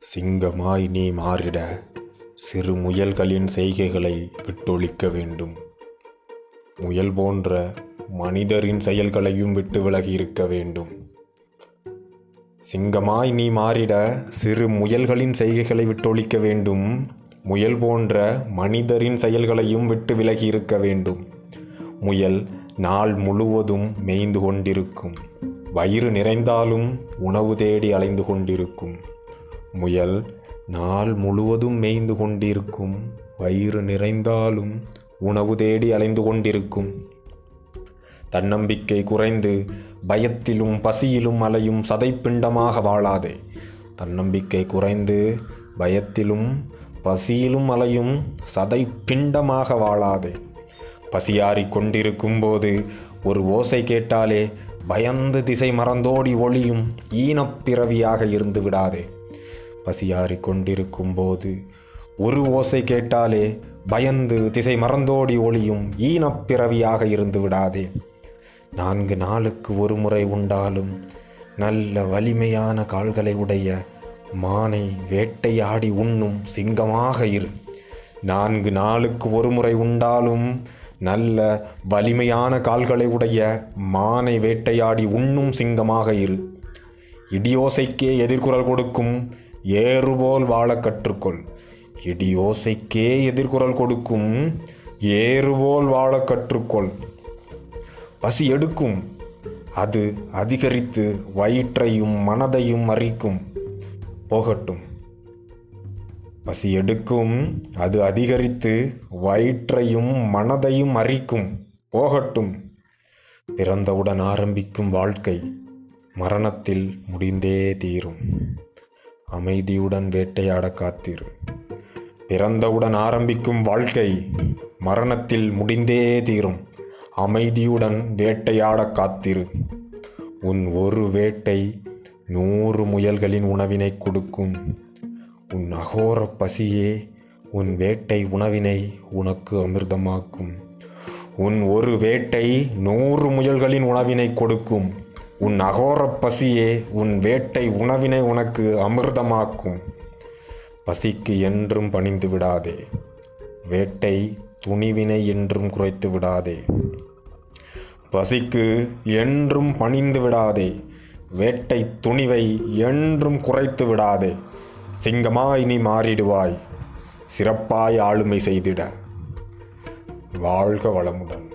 சிங்கமாய் நீ மாறிட சிறு முயல்களின் செய்கைகளை விட்டொழிக்க வேண்டும். முயல் போன்ற மனிதரின் செயல்களையும் விட்டு விலகி இருக்க வேண்டும். சிங்கமாய் நீ மாறிட சிறு முயல்களின் செய்கைகளை விட்டொழிக்க வேண்டும். முயல் போன்ற மனிதரின் செயல்களையும் விட்டு விலகி இருக்க வேண்டும். முயல் நாள் முழுவதும் மேய்ந்து கொண்டிருக்கும். வயிறு நிறைந்தாலும் உணவு தேடி அலைந்து கொண்டிருக்கும். முயல் நாள் முழுவதும் மேய்ந்து கொண்டிருக்கும் வயிறு நிறைந்தாலும் உணவு தேடி அலைந்து கொண்டிருக்கும். தன்னம்பிக்கை குறைந்து பயத்திலும் பசியிலும் அலையும் சதைப்பிண்டமாக வாழாதே. தன்னம்பிக்கை குறைந்து பயத்திலும் பசியிலும் அலையும் சதை பிண்டமாக வாழாதே. பசியாறிக் கொண்டிருக்கும் போது ஒரு ஓசை கேட்டாலே பயந்து திசை மறந்தோடி ஒளியும் ஈனப்பிறவியாக இருந்து விடாதே. பசியாறிக் கொண்டிருக்கும் போது ஒரு ஓசை கேட்டாலே பயந்து திசை மறந்தோடி ஒளியும் ஈனப்பிறவியாக இருந்து விடாதே. நான்கு நாளுக்கு ஒரு முறை உண்டாலும் நல்ல வலிமையான கால்களை உடைய மானை வேட்டையாடி உண்ணும் சிங்கமாக இரு. நான்கு நாளுக்கு ஒரு முறை உண்டாலும் நல்ல வலிமையான கால்களை உடைய மானை வேட்டையாடி உண்ணும் சிங்கமாக இரு. இடியோசைக்கே எதிர்குரல் கொடுக்கும் ஏறுபோல் வாழ கற்றுக்கொள். இடியோசைக்கே எதிர்குரல் கொடுக்கும். ஏறுபோல் வாழ கற்றுக்கொள். பசி எடுக்கும். அது அதிகரித்து வயிற்றையும் மனதையும் மறிக்கும். போகட்டும். பசி எடுக்கும். அது அதிகரித்து வயிற்றையும் மனதையும் அரிக்கும் போகட்டும். பிறந்தவுடன் ஆரம்பிக்கும் வாழ்க்கை மரணத்தில் முடிந்தே தீரும். அமைதியுடன் வேட்டையாட காத்திரு. பிறந்தவுடன் ஆரம்பிக்கும் வாழ்க்கை மரணத்தில் முடிந்தே தீரும். அமைதியுடன் வேட்டையாட காத்திரு. உன் ஒரு வேட்டை நூறு முயல்களின் உணவினை கொடுக்கும். உன் அகோர பசியே உன் வேட்டை உணவினை உனக்கு அமிர்தமாக்கும். உன் ஒரு வேட்டை நூறு முயல்களின் உணவினை கொடுக்கும். உன் அகோர பசியே உன் வேட்டை உணவினை உனக்கு அமிர்தமாக்கும். பசிக்கு என்றும் பணிந்து விடாதே. வேட்டை துணிவினை என்றும் குறைத்து விடாதே. பசிக்கு என்றும் பணிந்து விடாதே. வேட்டை துணிவை என்றும் குறைத்து விடாதே. சிங்கமாய் நீ மாறிடுவாய். சிறப்பாய் ஆளுமை செய்திட. வாழ்க வளமுடன்.